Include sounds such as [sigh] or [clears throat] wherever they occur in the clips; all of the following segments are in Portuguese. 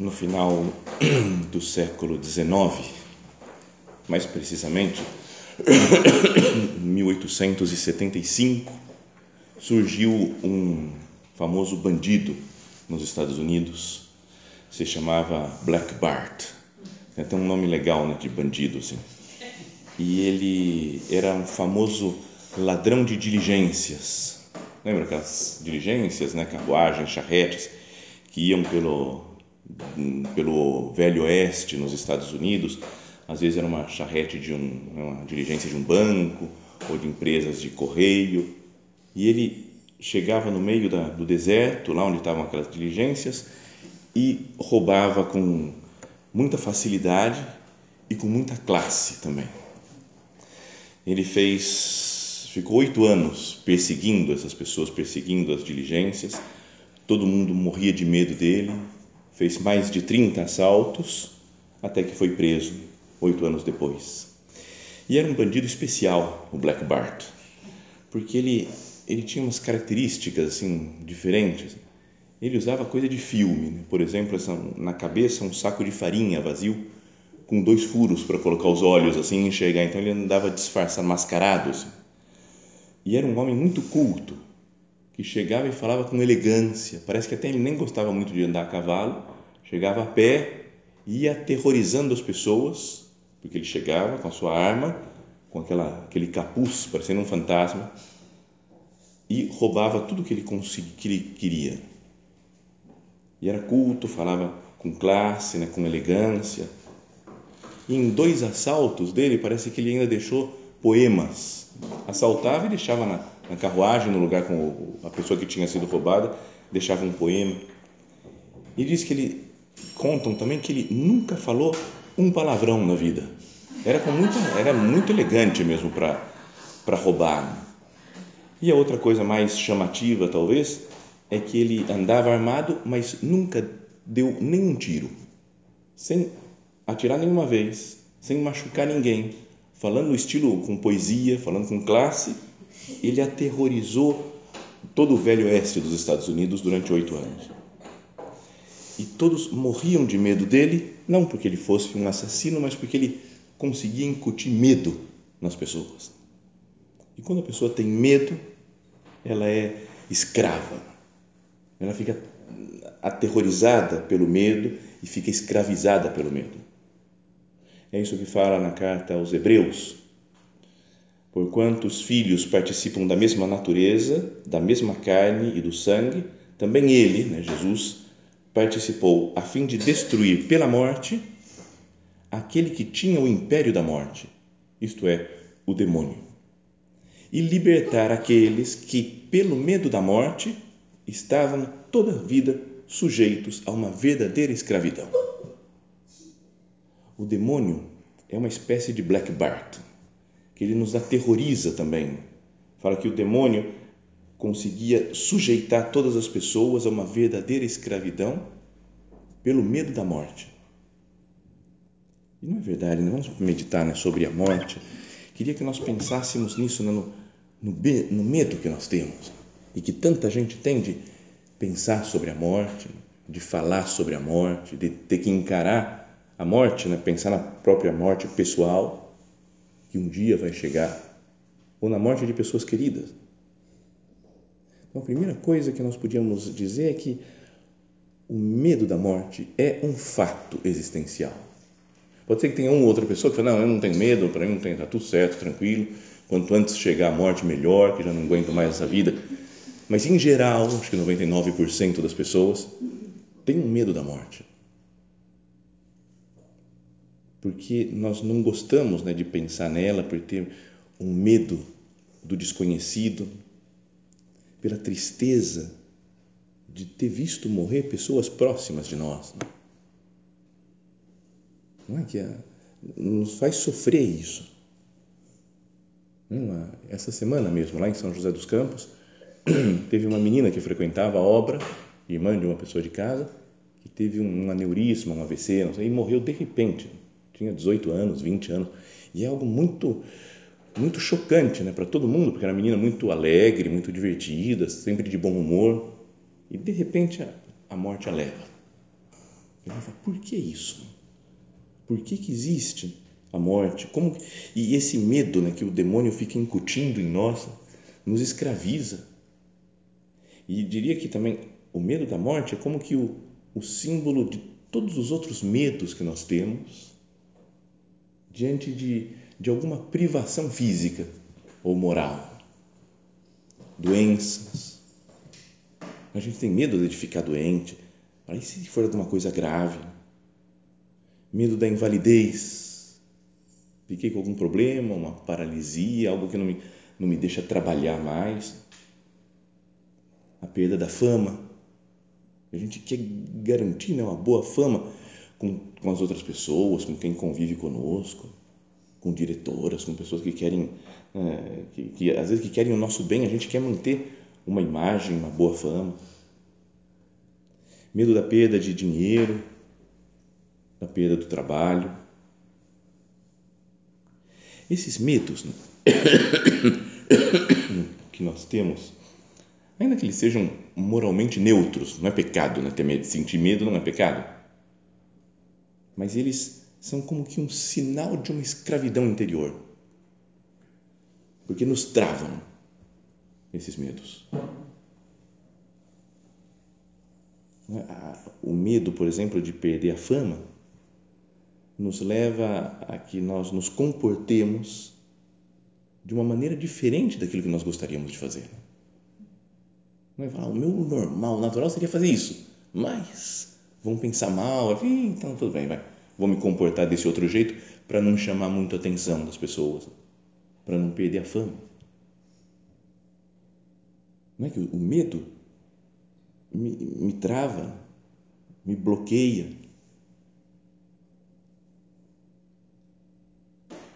no final [clears throat] do século XIX, mais precisamente [clears throat] 1875, surgiu um famoso bandido nos Estados Unidos, se chamava Black Bart. É até um nome legal, né, de bandido assim. E ele era um famoso ladrão de diligências. Lembra aquelas diligências, né, carruagens, charretes que iam pelo pelo velho oeste nos Estados Unidos, às vezes era uma charrete de um, uma diligência de um banco ou de empresas de correio, e ele chegava no meio da, do deserto, lá onde estavam aquelas diligências, e roubava com muita facilidade e com muita classe também. Ele fez, ficou oito anos perseguindo essas pessoas, perseguindo as diligências, todo mundo morria de medo dele, fez mais de 30 assaltos, até que foi preso oito anos depois. E era um bandido especial, o Black Bart, porque ele, ele tinha umas características assim diferentes. Ele usava coisa de filme, né? por exemplo, essa, na cabeça um saco de farinha vazio com dois furos para colocar os olhos assim e enxergar. Então ele andava disfarçado, mascarado. Assim. E era um homem muito culto, que chegava e falava com elegância. Parece que até ele nem gostava muito de andar a cavalo, chegava a pé, ia aterrorizando as pessoas, porque ele chegava com a sua arma, com aquela, aquele capuz, parecendo um fantasma, e roubava tudo que ele, conseguia, que ele queria. E era culto, falava com classe, né, com elegância. E em dois assaltos dele, parece que ele ainda deixou poemas. Assaltava e deixava na, na carruagem, no lugar com a pessoa que tinha sido roubada, deixava um poema. E diz que ele contam também que ele nunca falou um palavrão na vida. Era com muita, era muito elegante mesmo para para roubar. E a outra coisa mais chamativa, talvez, é que ele andava armado, mas nunca deu nenhum tiro, sem atirar nenhuma vez, sem machucar ninguém, falando no estilo com poesia, falando com classe. Ele aterrorizou todo o velho oeste dos Estados Unidos durante oito anos e todos morriam de medo dele, não porque ele fosse um assassino, mas porque ele conseguia incutir medo nas pessoas. E quando a pessoa tem medo, ela é escrava. Ela fica aterrorizada pelo medo e fica escravizada pelo medo. É isso que fala na carta aos Hebreus. Porquanto os filhos participam da mesma natureza, da mesma carne e do sangue, também ele, né, Jesus, participou a fim de destruir pela morte aquele que tinha o império da morte, isto é, o demônio, e libertar aqueles que, pelo medo da morte, estavam toda a vida sujeitos a uma verdadeira escravidão. O demônio é uma espécie de Black Bart, que ele nos aterroriza também. Fala que o demônio conseguia sujeitar todas as pessoas a uma verdadeira escravidão pelo medo da morte. E não é verdade, né? vamos meditar né, sobre a morte. Queria que nós pensássemos nisso, né, no, no, no medo que nós temos e que tanta gente tem de pensar sobre a morte, de falar sobre a morte, de ter que encarar a morte, né? pensar na própria morte pessoal, que um dia vai chegar, ou na morte de pessoas queridas. Então, a primeira coisa que nós podíamos dizer é que o medo da morte é um fato existencial. Pode ser que tenha uma ou outra pessoa que fala, não, eu não tenho medo, para mim está tudo certo, tranquilo, quanto antes chegar a morte, melhor, que já não aguento mais essa vida. Mas, em geral, acho que 99% das pessoas têm um medo da morte. Porque nós não gostamos né, de pensar nela, por ter um medo do desconhecido, pela tristeza de ter visto morrer pessoas próximas de nós. Não é que é, nos faz sofrer isso. Essa semana mesmo, lá em São José dos Campos, [clears throat] teve uma menina que frequentava a obra, irmã de uma pessoa de casa, que teve um aneurisma, um AVC, não sei, e morreu de repente. Tinha 18 anos, 20 anos. E é algo muito muito chocante né, para todo mundo, porque era uma menina muito alegre, muito divertida, sempre de bom humor. E de repente a, a morte a leva. Eu falo, por que isso? Por que, que existe a morte? Como E esse medo né, que o demônio fica incutindo em nós nos escraviza. E diria que também o medo da morte é como que o, o símbolo de todos os outros medos que nós temos diante de, de alguma privação física ou moral. Doenças. A gente tem medo de ficar doente. Aí se for alguma coisa grave. Medo da invalidez. Fiquei com algum problema, uma paralisia, algo que não me, não me deixa trabalhar mais a perda da fama. A gente quer garantir né, uma boa fama com, com as outras pessoas, com quem convive conosco, com diretoras, com pessoas que querem, é, que, que às vezes que querem o nosso bem, a gente quer manter uma imagem, uma boa fama. Medo da perda de dinheiro, da perda do trabalho. Esses medos né, [coughs] que nós temos ainda que eles sejam moralmente neutros, não é pecado, né? Ter medo, sentir medo não é pecado, mas eles são como que um sinal de uma escravidão interior, porque nos travam esses medos. O medo, por exemplo, de perder a fama, nos leva a que nós nos comportemos de uma maneira diferente daquilo que nós gostaríamos de fazer. Vai falar, o meu normal, natural seria fazer isso, mas vão pensar mal, então tudo bem, vai. Vou me comportar desse outro jeito para não chamar muito a atenção das pessoas, para não perder a fama. Não é que o medo me, me trava, me bloqueia.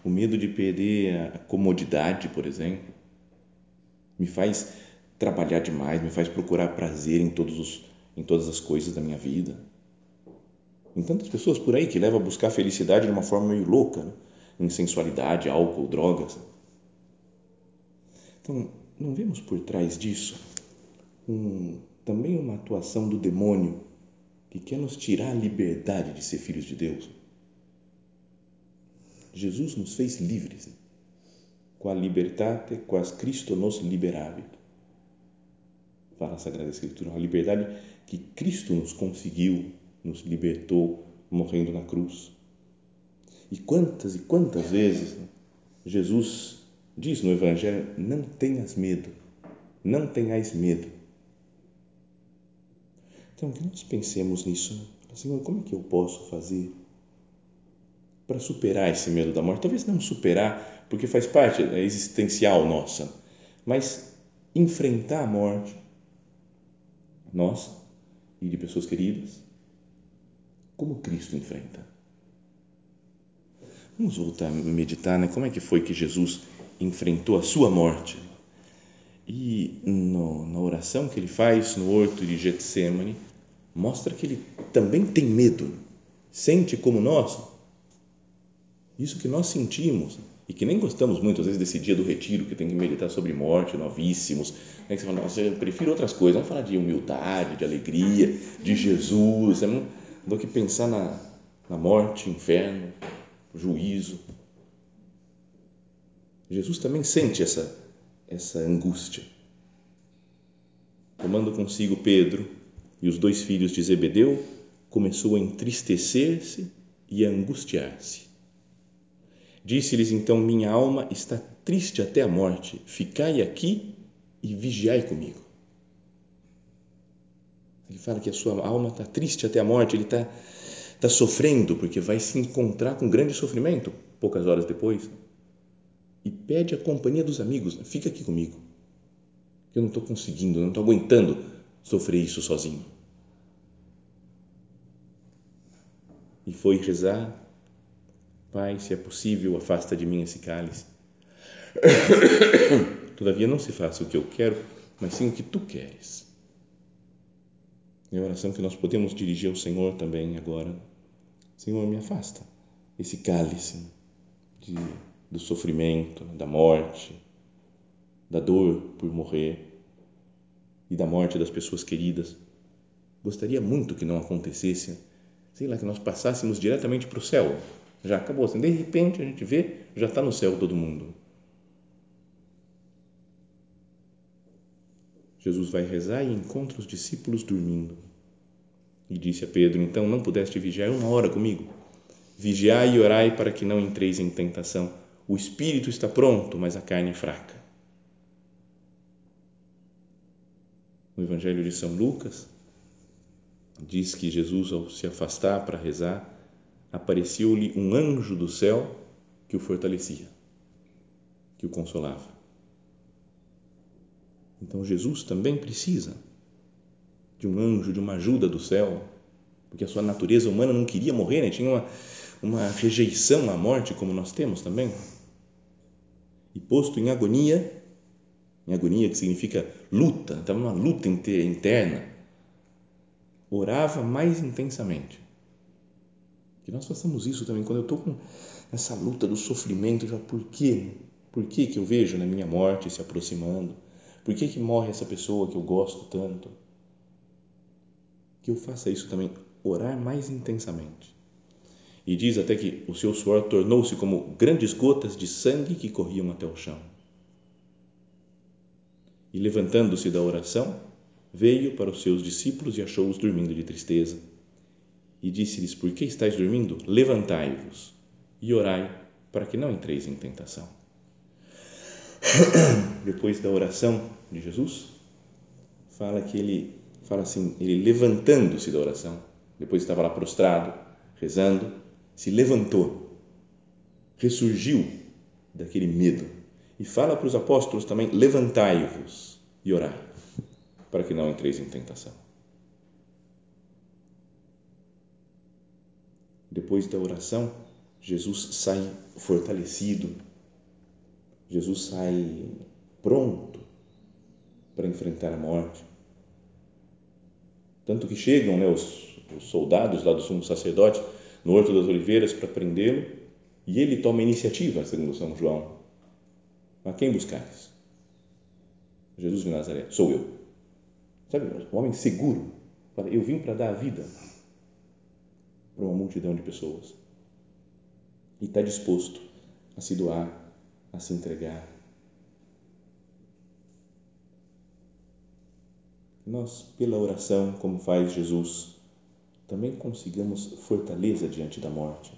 O medo de perder a comodidade, por exemplo, me faz trabalhar demais, me faz procurar prazer em, todos os, em todas as coisas da minha vida. Em tantas pessoas por aí que levam a buscar felicidade de uma forma meio louca, né? em sensualidade, álcool, drogas. Então, não vemos por trás disso um, também uma atuação do demônio que quer nos tirar a liberdade de ser filhos de Deus? Jesus nos fez livres. Né? Qua libertate, quas Cristo nos liberavit fala a Sagrada Escritura, a liberdade que Cristo nos conseguiu, nos libertou morrendo na cruz. E quantas e quantas vezes Jesus diz no Evangelho: não tenhas medo, não tenhais medo. Então, que nós pensemos nisso. Né? Senhor, como é que eu posso fazer para superar esse medo da morte? Talvez não superar, porque faz parte, é existencial nossa, mas enfrentar a morte nossa e de pessoas queridas, como Cristo enfrenta. Vamos voltar a meditar, né? Como é que foi que Jesus enfrentou a sua morte? E no, na oração que ele faz no horto de Getsemane, mostra que ele também tem medo, sente como nós. Isso que nós sentimos e que nem gostamos muito, às vezes, desse dia do retiro, que tem que meditar sobre morte, novíssimos, né? que você fala, nossa, eu prefiro outras coisas, vamos falar de humildade, de alegria, de Jesus, né? Do que pensar na, na morte, inferno, juízo. Jesus também sente essa, essa angústia. Tomando consigo Pedro e os dois filhos de Zebedeu, começou a entristecer-se e a angustiar-se. Disse-lhes então: Minha alma está triste até a morte, ficai aqui e vigiai comigo. Ele fala que a sua alma está triste até a morte, ele está, está sofrendo porque vai se encontrar com grande sofrimento poucas horas depois e pede a companhia dos amigos: fica aqui comigo, eu não estou conseguindo, não estou aguentando sofrer isso sozinho. E foi rezar: Pai, se é possível, afasta de mim esse cálice. [coughs] Todavia, não se faça o que eu quero, mas sim o que tu queres. É a oração que nós podemos dirigir ao Senhor também agora. Senhor, me afasta esse cálice de, do sofrimento, da morte, da dor por morrer e da morte das pessoas queridas. Gostaria muito que não acontecesse, sei lá, que nós passássemos diretamente para o céu. Já acabou assim, de repente a gente vê, já está no céu todo mundo. Jesus vai rezar e encontra os discípulos dormindo. E disse a Pedro: Então não pudeste vigiar uma hora comigo? Vigiai e orai para que não entreis em tentação. O espírito está pronto, mas a carne é fraca. No Evangelho de São Lucas, diz que Jesus, ao se afastar para rezar, apareceu-lhe um anjo do céu que o fortalecia, que o consolava. Então Jesus também precisa de um anjo, de uma ajuda do céu, porque a sua natureza humana não queria morrer, né? tinha uma, uma rejeição à morte, como nós temos também. E posto em agonia, em agonia que significa luta, estava numa luta interna, orava mais intensamente. Que nós façamos isso também, quando eu estou com essa luta do sofrimento, já por quê? Por que, que eu vejo na minha morte se aproximando? Por que, que morre essa pessoa que eu gosto tanto? Que eu faça isso também, orar mais intensamente. E diz até que o seu suor tornou-se como grandes gotas de sangue que corriam até o chão. E levantando-se da oração, veio para os seus discípulos e achou-os dormindo de tristeza. E disse-lhes: Por que estáis dormindo? Levantai-vos e orai para que não entreis em tentação. [coughs] Depois da oração de Jesus, fala que ele fala assim, ele levantando-se da oração, depois estava lá prostrado, rezando, se levantou, ressurgiu daquele medo e fala para os apóstolos também: levantai-vos e orai, para que não entreis em tentação. Depois da oração, Jesus sai fortalecido, Jesus sai pronto para enfrentar a morte. Tanto que chegam né, os, os soldados lá do sumo sacerdote no Horto das Oliveiras para prendê-lo e ele toma iniciativa, segundo São João. A quem buscares? Jesus de Nazaré, sou eu. Sabe, um homem seguro. Eu vim para dar a vida para uma multidão de pessoas. E está disposto a se doar, a se entregar. Nós, pela oração, como faz Jesus, também consigamos fortaleza diante da morte.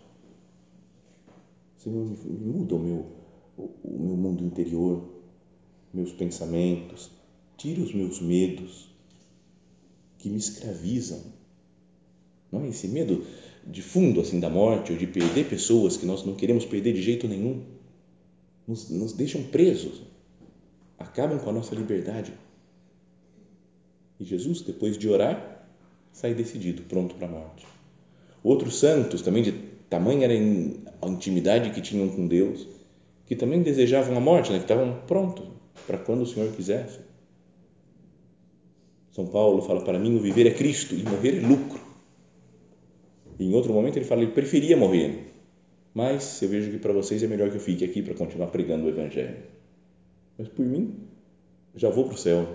Senhor, me, muda o meu, o meu mundo interior, meus pensamentos, tira os meus medos que me escravizam. Não é esse medo de fundo assim da morte ou de perder pessoas que nós não queremos perder de jeito nenhum nos, nos deixam presos, acabam com a nossa liberdade. E Jesus, depois de orar, sai decidido, pronto para a morte. Outros santos, também de tamanha era a intimidade que tinham com Deus, que também desejavam a morte, né? que estavam prontos para quando o Senhor quisesse. São Paulo fala: Para mim, o viver é Cristo e morrer é lucro. E em outro momento ele fala: Ele preferia morrer, mas eu vejo que para vocês é melhor que eu fique aqui para continuar pregando o Evangelho. Mas por mim, já vou para o céu.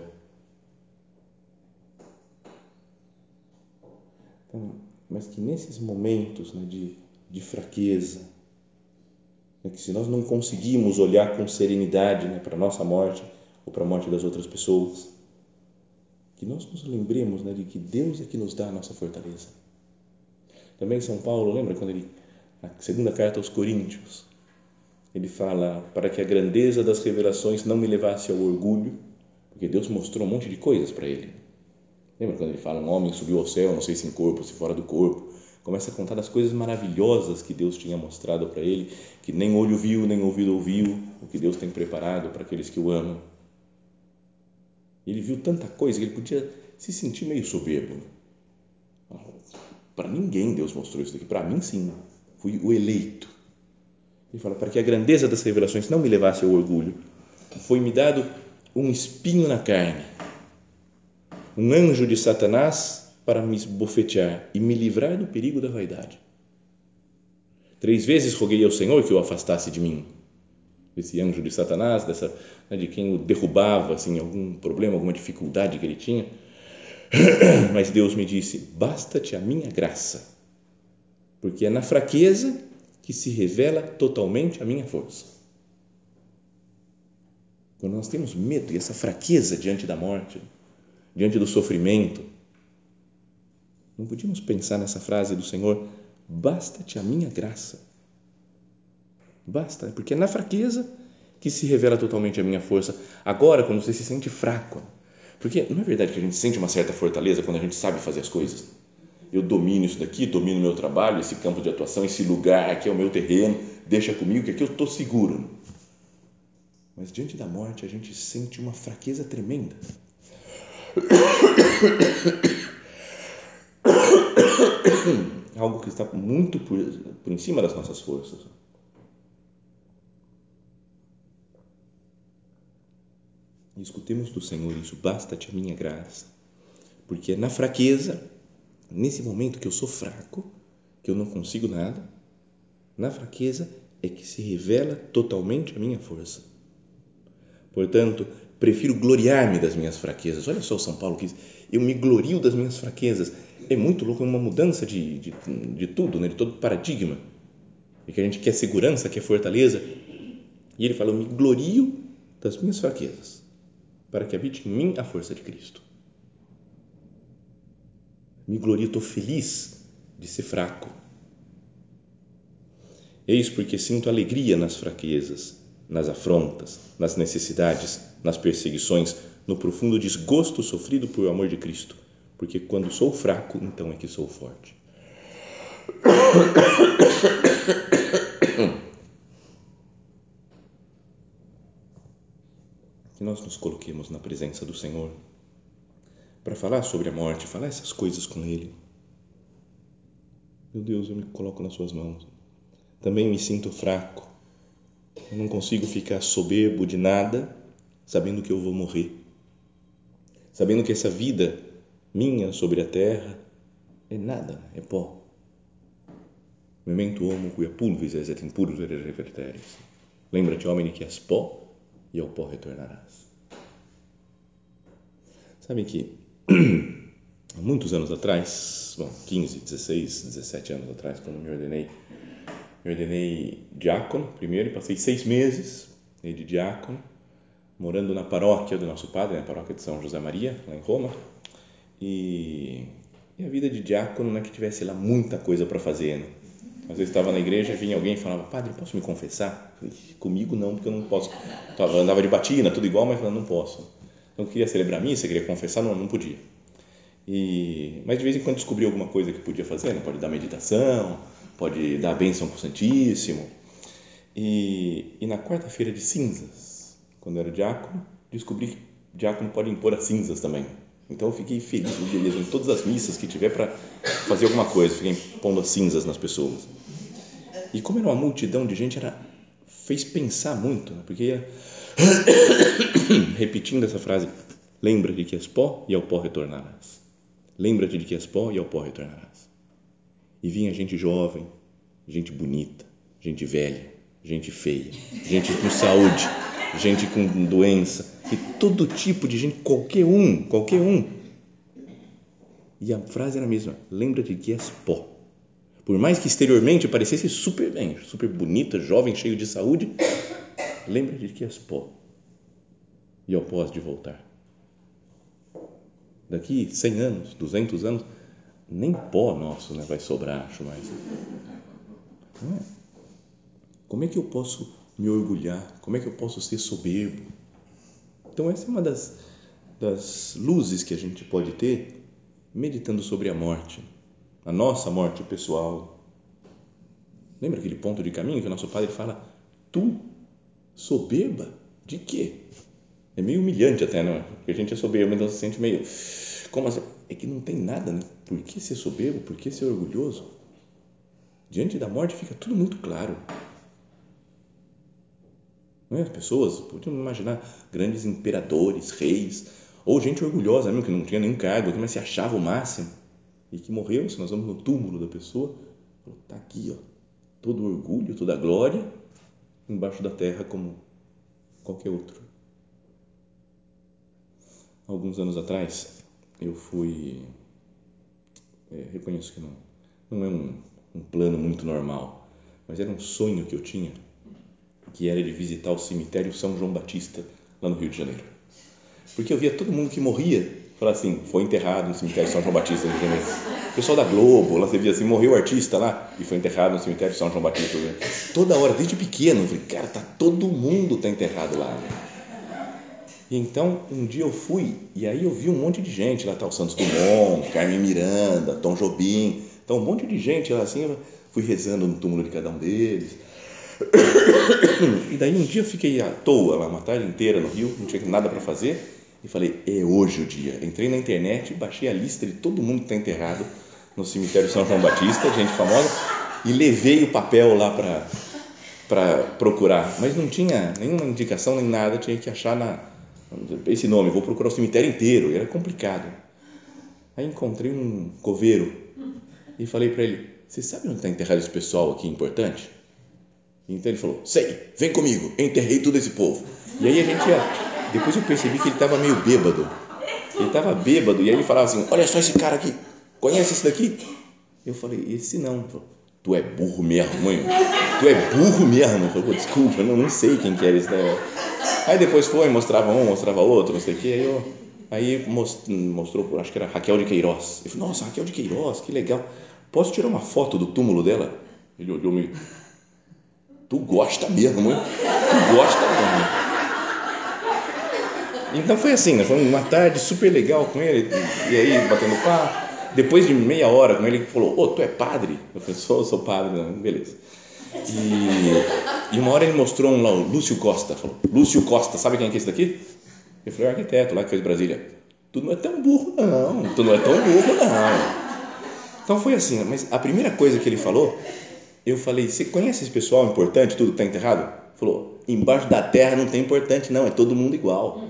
Então, mas que nesses momentos né, de, de fraqueza, é que se nós não conseguimos olhar com serenidade né, para a nossa morte ou para a morte das outras pessoas, que nós nos lembremos né, de que Deus é que nos dá a nossa fortaleza. Também São Paulo, lembra quando ele, na segunda carta aos Coríntios, ele fala para que a grandeza das revelações não me levasse ao orgulho, porque Deus mostrou um monte de coisas para ele. Lembra quando ele fala, um homem subiu ao céu, não sei se em corpo, se fora do corpo, começa a contar das coisas maravilhosas que Deus tinha mostrado para ele, que nem olho viu, nem ouvido ouviu, o que Deus tem preparado para aqueles que o amam. Ele viu tanta coisa que ele podia se sentir meio soberbo. Para ninguém Deus mostrou isso daqui, para mim sim, o eleito. Ele fala, para que a grandeza das revelações não me levasse ao orgulho, foi-me dado um espinho na carne, um anjo de Satanás para me bofetear e me livrar do perigo da vaidade. Três vezes roguei ao Senhor que o afastasse de mim. Esse anjo de Satanás, dessa, né, de quem o derrubava, assim, algum problema, alguma dificuldade que ele tinha. [clears throat] Mas Deus me disse: basta-te a minha graça, porque é na fraqueza que se revela totalmente a minha força. Quando nós temos medo e essa fraqueza diante da morte, diante do sofrimento, não podíamos pensar nessa frase do Senhor: basta-te a minha graça. Basta, porque é na fraqueza que se revela totalmente a minha força. Agora, quando você se sente fraco, porque não é verdade que a gente sente uma certa fortaleza quando a gente sabe fazer as coisas? Eu domino isso daqui, domino meu trabalho, esse campo de atuação, esse lugar, aqui é o meu terreno, deixa comigo que aqui eu estou seguro. Mas diante da morte a gente sente uma fraqueza tremenda. [coughs] Algo que está muito por, por em cima das nossas forças. E escutemos do Senhor isso, basta-te a minha graça, porque é na fraqueza, nesse momento que eu sou fraco, que eu não consigo nada, na fraqueza é que se revela totalmente a minha força. Portanto, prefiro gloriar-me das minhas fraquezas. Olha só o São Paulo que diz, eu me glorio das minhas fraquezas. É muito louco, é uma mudança de, de, de tudo, né? de todo paradigma. E que a gente quer segurança, quer fortaleza. E ele fala, eu me glorio das minhas fraquezas, para que habite em mim a força de Cristo. Me glorio, estou feliz de ser fraco. Eis porque sinto alegria nas fraquezas, nas afrontas, nas necessidades, nas perseguições, no profundo desgosto sofrido por amor de Cristo, porque quando sou fraco, então é que sou forte. [coughs] Que nós nos coloquemos na presença do Senhor para falar sobre a morte, falar essas coisas com Ele. Meu Deus, eu me coloco nas Suas mãos. Também me sinto fraco. Eu não consigo ficar soberbo de nada, sabendo que eu vou morrer. Sabendo que essa vida minha sobre a terra é nada, é pó. Memento homo quia pulvis et in pulvere reverteris. Lembra-te, homem, que és pó e ao pó retornarás. Sabe que muitos anos atrás, bom, 15, 16, 17 anos atrás, quando me ordenei, me ordenei diácono primeiro, passei seis meses de diácono, morando na paróquia do nosso padre, na paróquia de São José Maria, lá em Roma, e, e a vida de diácono não é que tivesse lá muita coisa para fazer, né? Às vezes estava na igreja, vinha alguém e falava, padre, posso me confessar? Comigo não, porque eu não posso. Andava de batina, tudo igual, mas não posso. Eu queria celebrar a missa, queria confessar, não, não podia. E, mas de vez em quando descobri alguma coisa que podia fazer, né? pode dar meditação, pode dar a bênção para o Santíssimo. E, e na quarta-feira de cinzas, quando eu era diácono, descobri que diácono pode impor as cinzas também. Então eu fiquei feliz, beleza, em todas as missas que tiver para fazer alguma coisa, fiquei pondo as cinzas nas pessoas. E como era uma multidão de gente, era, fez pensar muito, né? porque ia [coughs] repetindo essa frase: lembra de que és pó e ao pó retornarás. Lembra-te de que és pó e ao pó retornarás. E vinha gente jovem, gente bonita, gente velha, gente feia, gente com saúde, gente com doença, e todo tipo de gente, qualquer um, qualquer um. E a frase era a mesma: lembra-te que és pó. Por mais que exteriormente parecesse super bem, super bonita, jovem, cheio de saúde, lembra-te que és pó. E ao pós de voltar. Daqui 100 anos, 200 anos, nem pó nosso né, vai sobrar, acho mais. Não é? Como é que eu posso me orgulhar? Como é que eu posso ser soberbo? Então, essa é uma das, das luzes que a gente pode ter meditando sobre a morte, a nossa morte pessoal. Lembra aquele ponto de caminho que o nosso padre fala: Tu, soberba, de quê? É meio humilhante até, não é? Porque a gente é soberbo, então se sente meio. Como assim? É que não tem nada, né? Por que ser soberbo? Por que ser orgulhoso? Diante da morte fica tudo muito claro. Não é? As pessoas podiam imaginar grandes imperadores, reis, ou gente orgulhosa mesmo, que não tinha nenhum cargo, mas se achava o máximo e que morreu. Se nós vamos no túmulo da pessoa, está aqui, ó, todo orgulho, toda glória, embaixo da terra como qualquer outro. Alguns anos atrás, eu fui. É, reconheço que não, não é um, um plano muito normal, mas era um sonho que eu tinha, que era de visitar o cemitério São João Batista, lá no Rio de Janeiro. Porque eu via todo mundo que morria, falar assim, foi enterrado no cemitério São João Batista, no Rio de Janeiro. Pessoal da Globo, lá você via assim, morreu o artista lá e foi enterrado no cemitério São João Batista. Toda hora, desde pequeno, eu falei, cara, tá todo mundo tá enterrado lá. E então, um dia eu fui e aí eu vi um monte de gente, lá tá o Santos Dumont, Carmen Miranda, Tom Jobim, então um monte de gente lá assim, eu fui rezando no túmulo de cada um deles. [coughs] E daí um dia eu fiquei à toa lá, uma tarde inteira no Rio, não tinha nada para fazer, e falei, é hoje o dia. Entrei na internet, baixei a lista de todo mundo que está enterrado no cemitério São João Batista, gente famosa, e levei o papel lá para para procurar, mas não tinha nenhuma indicação nem nada, tinha que achar na esse nome, vou procurar o cemitério inteiro, e era complicado. Aí encontrei um coveiro e falei para ele: Você sabe onde está enterrado esse pessoal aqui importante? Então ele falou: Sei, vem comigo, enterrei todo esse povo. E aí a gente ia. Depois eu percebi que ele estava meio bêbado. Ele estava bêbado e aí ele falava assim: Olha só esse cara aqui, conhece esse daqui? Eu falei: Esse não. Tu é burro mesmo, mãe. Tu é burro mesmo. Falei, desculpa, não, não sei quem que era esse daí. Aí depois foi, mostrava um, mostrava outro, não sei o que. Aí, eu, aí mostrou, acho que era Raquel de Queiroz. Eu falei, nossa, Raquel de Queiroz, que legal. Posso tirar uma foto do túmulo dela? Ele olhou meio. Tu gosta mesmo, hein? Tu gosta mesmo. Então foi assim, né? Foi uma tarde super legal com ele, e aí batendo papo. Depois de meia hora com ele, ele falou: Ô, oh, tu é padre? Eu falei: Sou, sou padre, não, beleza. E, e, uma hora ele mostrou um lá, o Lúcio Costa. Falou: Lúcio Costa, sabe quem é, é esse daqui? Eu falei: o arquiteto lá que fez Brasília. Tu não é tão burro, não. Tu não é tão burro, não. Então foi assim, mas a primeira coisa que ele falou, eu falei: Você conhece esse pessoal importante, tudo que está enterrado? Falou: Embaixo da terra não tem importante, não, é todo mundo igual.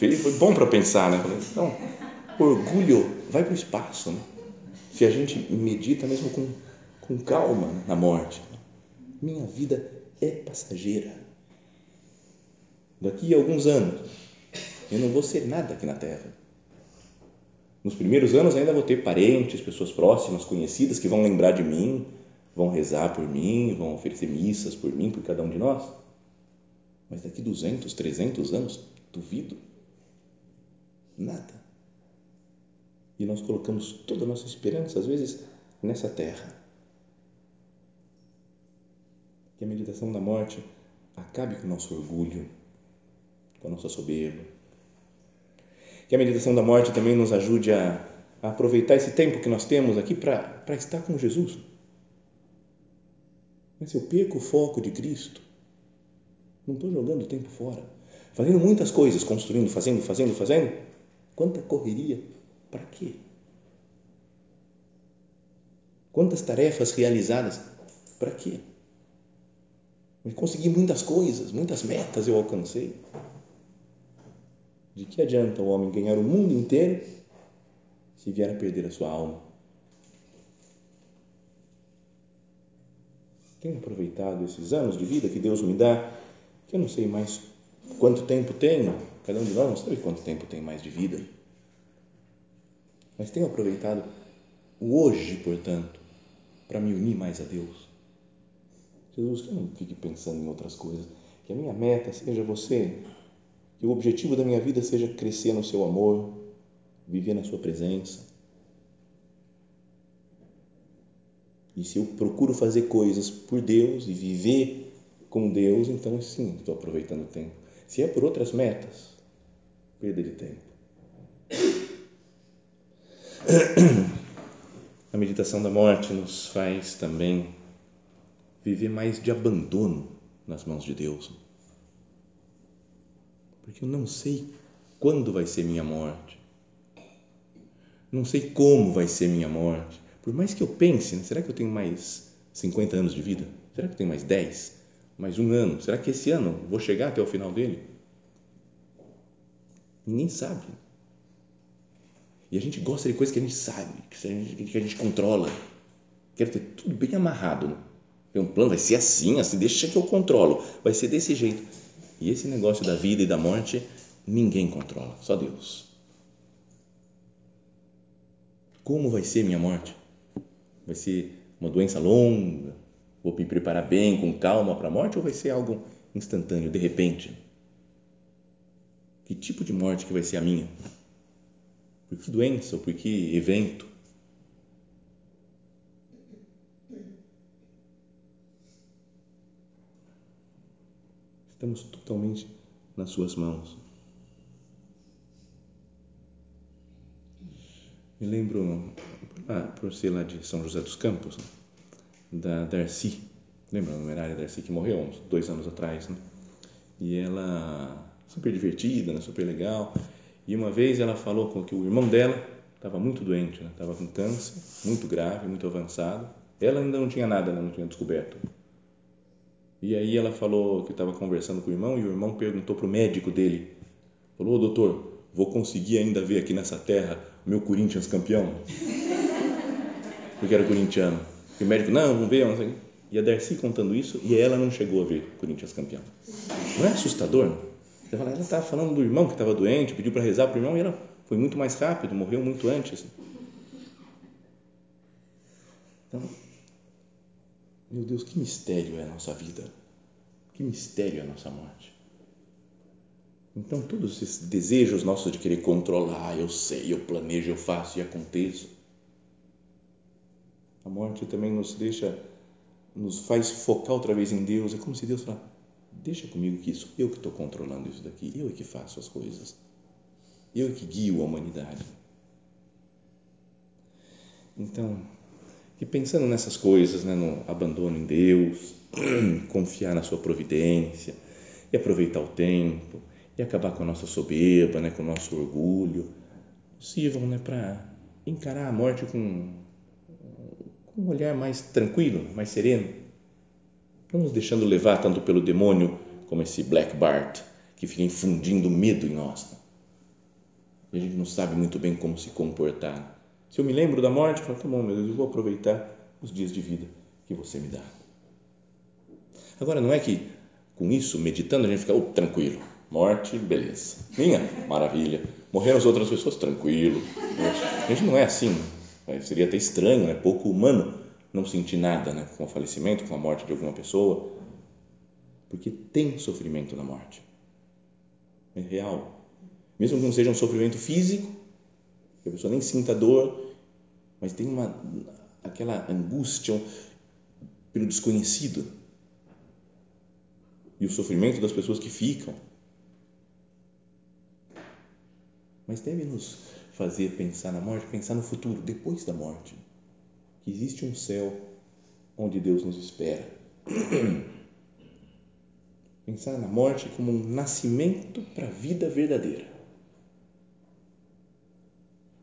Falei, foi bom para pensar, né? Então, orgulho vai para o espaço. Né? Se a gente medita mesmo com, com calma na morte. Minha vida é passageira. Daqui a alguns anos, eu não vou ser nada aqui na Terra. Nos primeiros anos ainda vou ter parentes, pessoas próximas, conhecidas que vão lembrar de mim, vão rezar por mim, vão oferecer missas por mim, por cada um de nós. Mas daqui 200, 300 anos, duvido. Nada. E nós colocamos toda a nossa esperança, às vezes, nessa terra. Que a meditação da morte acabe com o nosso orgulho, com a nossa soberba. Que a meditação da morte também nos ajude a, a aproveitar esse tempo que nós temos aqui para estar com Jesus. Mas se eu perco o foco de Cristo, não estou jogando o tempo fora, fazendo muitas coisas, construindo, fazendo, fazendo, fazendo, Quanta correria, para quê? Quantas tarefas realizadas, para quê? Eu consegui muitas coisas, muitas metas eu alcancei. De que adianta o homem ganhar o mundo inteiro se vier a perder a sua alma? Tenho aproveitado esses anos de vida que Deus me dá, que eu não sei mais quanto tempo tenho, cada um de nós não sabe quanto tempo tem mais de vida, mas tenho aproveitado o hoje, portanto, para me unir mais a Deus. Jesus, que eu não fique pensando em outras coisas, que a minha meta seja você, que o objetivo da minha vida seja crescer no seu amor, viver na Sua presença. E se eu procuro fazer coisas por Deus e viver com Deus, então sim, estou aproveitando o tempo. Se é por outras metas, perda de tempo. A meditação da morte nos faz também viver mais de abandono nas mãos de Deus. Porque eu não sei quando vai ser minha morte. Não sei como vai ser minha morte. Por mais que eu pense, né, será que eu tenho mais 50 anos de vida? Será que eu tenho mais 10? Mais um ano? Será que esse ano vou chegar até o final dele? Ninguém sabe. E a gente gosta de coisas que a gente sabe, que a gente, que a gente controla. Quero ter tudo bem amarrado. Né? Tem um plano, vai ser assim, assim, deixa que eu controlo. Vai ser desse jeito. E esse negócio da vida e da morte, ninguém controla, só Deus. Como vai ser minha morte? Vai ser uma doença longa? Vou me preparar bem, com calma para a morte ou vai ser algo instantâneo, de repente? Que tipo de morte que vai ser a minha? Por que doença ou por que evento? Estamos totalmente nas suas mãos. Me lembro, ah, por ser lá de São José dos Campos, da Darcy, lembra a numerária Darcy que morreu uns dois anos atrás, né? E ela, super divertida, né? super legal, e uma vez ela falou que o irmão dela estava muito doente, estava né? com câncer, muito grave, muito avançado. Ela ainda não tinha nada, né? não tinha descoberto. E aí ela falou que estava conversando com o irmão e o irmão perguntou para o médico dele, falou, doutor, vou conseguir ainda ver aqui nessa terra o meu Corinthians campeão? [laughs] Porque era corintiano. E o médico, não, não vê, não sei. E a Darcy contando isso e ela não chegou a ver o Corinthians campeão. Não é assustador? Ela estava falando do irmão que estava doente, pediu para rezar para o irmão e ela foi muito mais rápido, morreu muito antes. Então, meu Deus, que mistério é a nossa vida, que mistério é a nossa morte. Então, todos esses desejos nossos de querer controlar, eu sei, eu planejo, eu faço e aconteço. A morte também nos deixa, nos faz focar outra vez em Deus. É como se Deus falasse, Deixa comigo que sou eu que estou controlando isso daqui, eu é que faço as coisas, eu é que guio a humanidade. Então, e pensando nessas coisas, né, no abandono em Deus, [clears throat] confiar na sua providência, e aproveitar o tempo, e acabar com a nossa soberba, né, com o nosso orgulho, sirvam né, para encarar a morte com, com um olhar mais tranquilo, mais sereno não nos deixando levar tanto pelo demônio como esse Black Bart, que fica infundindo medo em nós. E a gente não sabe muito bem como se comportar. Se eu me lembro da morte, eu falo, tá bom, meu Deus, eu vou aproveitar os dias de vida que você me dá. Agora, não é que com isso, meditando, a gente fica oh, tranquilo. Morte, beleza. Minha, maravilha. Morreram as outras pessoas, tranquilo. A gente não é assim. Seria até estranho, é pouco humano não sentir nada né, com o falecimento, com a morte de alguma pessoa, porque tem sofrimento na morte. É real. Mesmo que não seja um sofrimento físico, que a pessoa nem sinta dor, mas tem uma aquela angústia pelo desconhecido e o sofrimento das pessoas que ficam. Mas deve nos fazer pensar na morte, pensar no futuro, depois da morte existe um céu onde Deus nos espera. [clears throat] Pensar na morte como um nascimento para a vida verdadeira.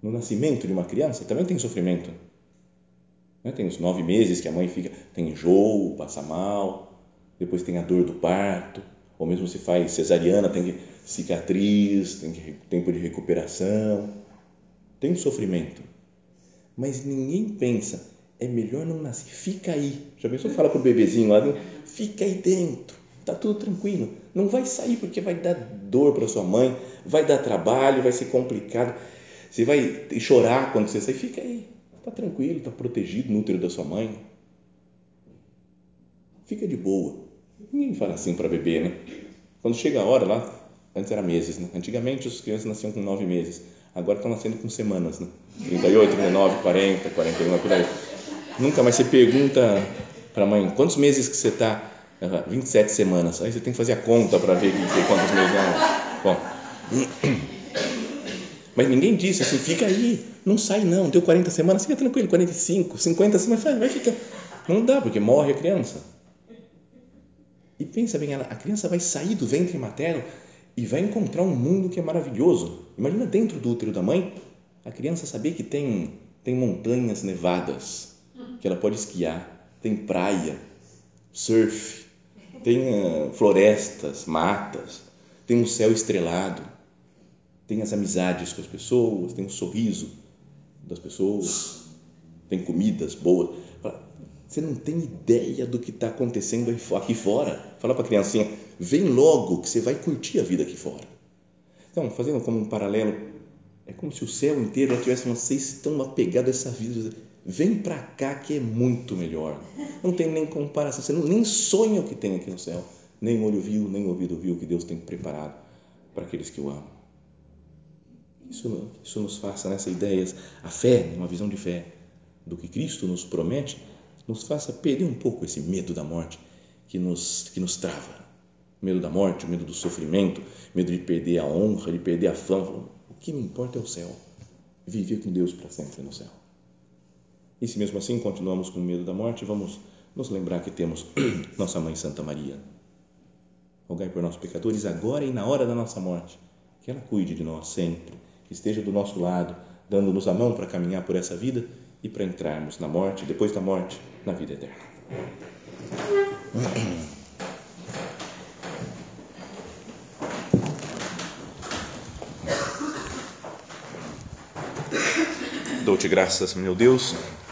No nascimento de uma criança também tem sofrimento. Né? Tem os nove meses que a mãe fica, tem enjoo, passa mal, depois tem a dor do parto, ou mesmo se faz cesariana, tem cicatriz, tem tempo de recuperação, tem sofrimento mas ninguém pensa, é melhor não nascer, fica aí. Já pensou? Fala para o bebezinho lá dentro, fica aí dentro, tá tudo tranquilo, não vai sair porque vai dar dor para sua mãe, vai dar trabalho, vai ser complicado, você vai chorar quando você sair, fica aí, tá tranquilo, tá protegido no útero da sua mãe, fica de boa. Ninguém fala assim para bebê, né? Quando chega a hora lá, antes era meses, né? Antigamente as crianças nasciam com nove meses. Agora estão nascendo com semanas, né? 38, 39, 40, 41, por aí. Nunca mais você pergunta para a mãe, quantos meses que você está? 27 semanas. Aí você tem que fazer a conta para ver quantos meses. Não. Bom. [clears throat] Mas ninguém disse assim, fica aí, não sai não, deu 40 semanas, fica tranquilo, 45, 50 semanas, vai ficar. Não dá, porque morre a criança. E pensa bem, a criança vai sair do ventre materno e vai encontrar um mundo que é maravilhoso. Imagina dentro do útero da mãe, a criança saber que tem, tem montanhas nevadas, que ela pode esquiar, tem praia, surf, tem uh, florestas, matas, tem um céu estrelado, tem as amizades com as pessoas, tem o sorriso das pessoas, tem comidas boas. Você não tem ideia do que está acontecendo aqui fora. Fala para a criancinha, vem logo que você vai curtir a vida aqui fora. Então, fazendo como um paralelo, é como se o céu inteiro tivesse vocês estão apegados a essa vida. Vem para cá que é muito melhor. Não tem nem comparação. Você não, nem sonha o que tem aqui no céu. Nem olho viu, nem ouvido viu o que Deus tem preparado para aqueles que o amam. Isso, isso nos faça nessa ideia, a fé, uma visão de fé do que Cristo nos promete, nos faça perder um pouco esse medo da morte que nos, que nos trava. Medo da morte, medo do sofrimento, medo de perder a honra, de perder a fama. O que me importa é o céu. Viver com Deus para sempre no céu. E se mesmo assim continuamos com medo da morte, vamos nos lembrar que temos [clears throat] nossa Mãe Santa Maria. Rogai por nós pecadores agora e na hora da nossa morte. Que ela cuide de nós sempre, que esteja do nosso lado, dando-nos a mão para caminhar por essa vida e para entrarmos na morte, depois da morte, na vida eterna. Dou-te graças, meu Deus,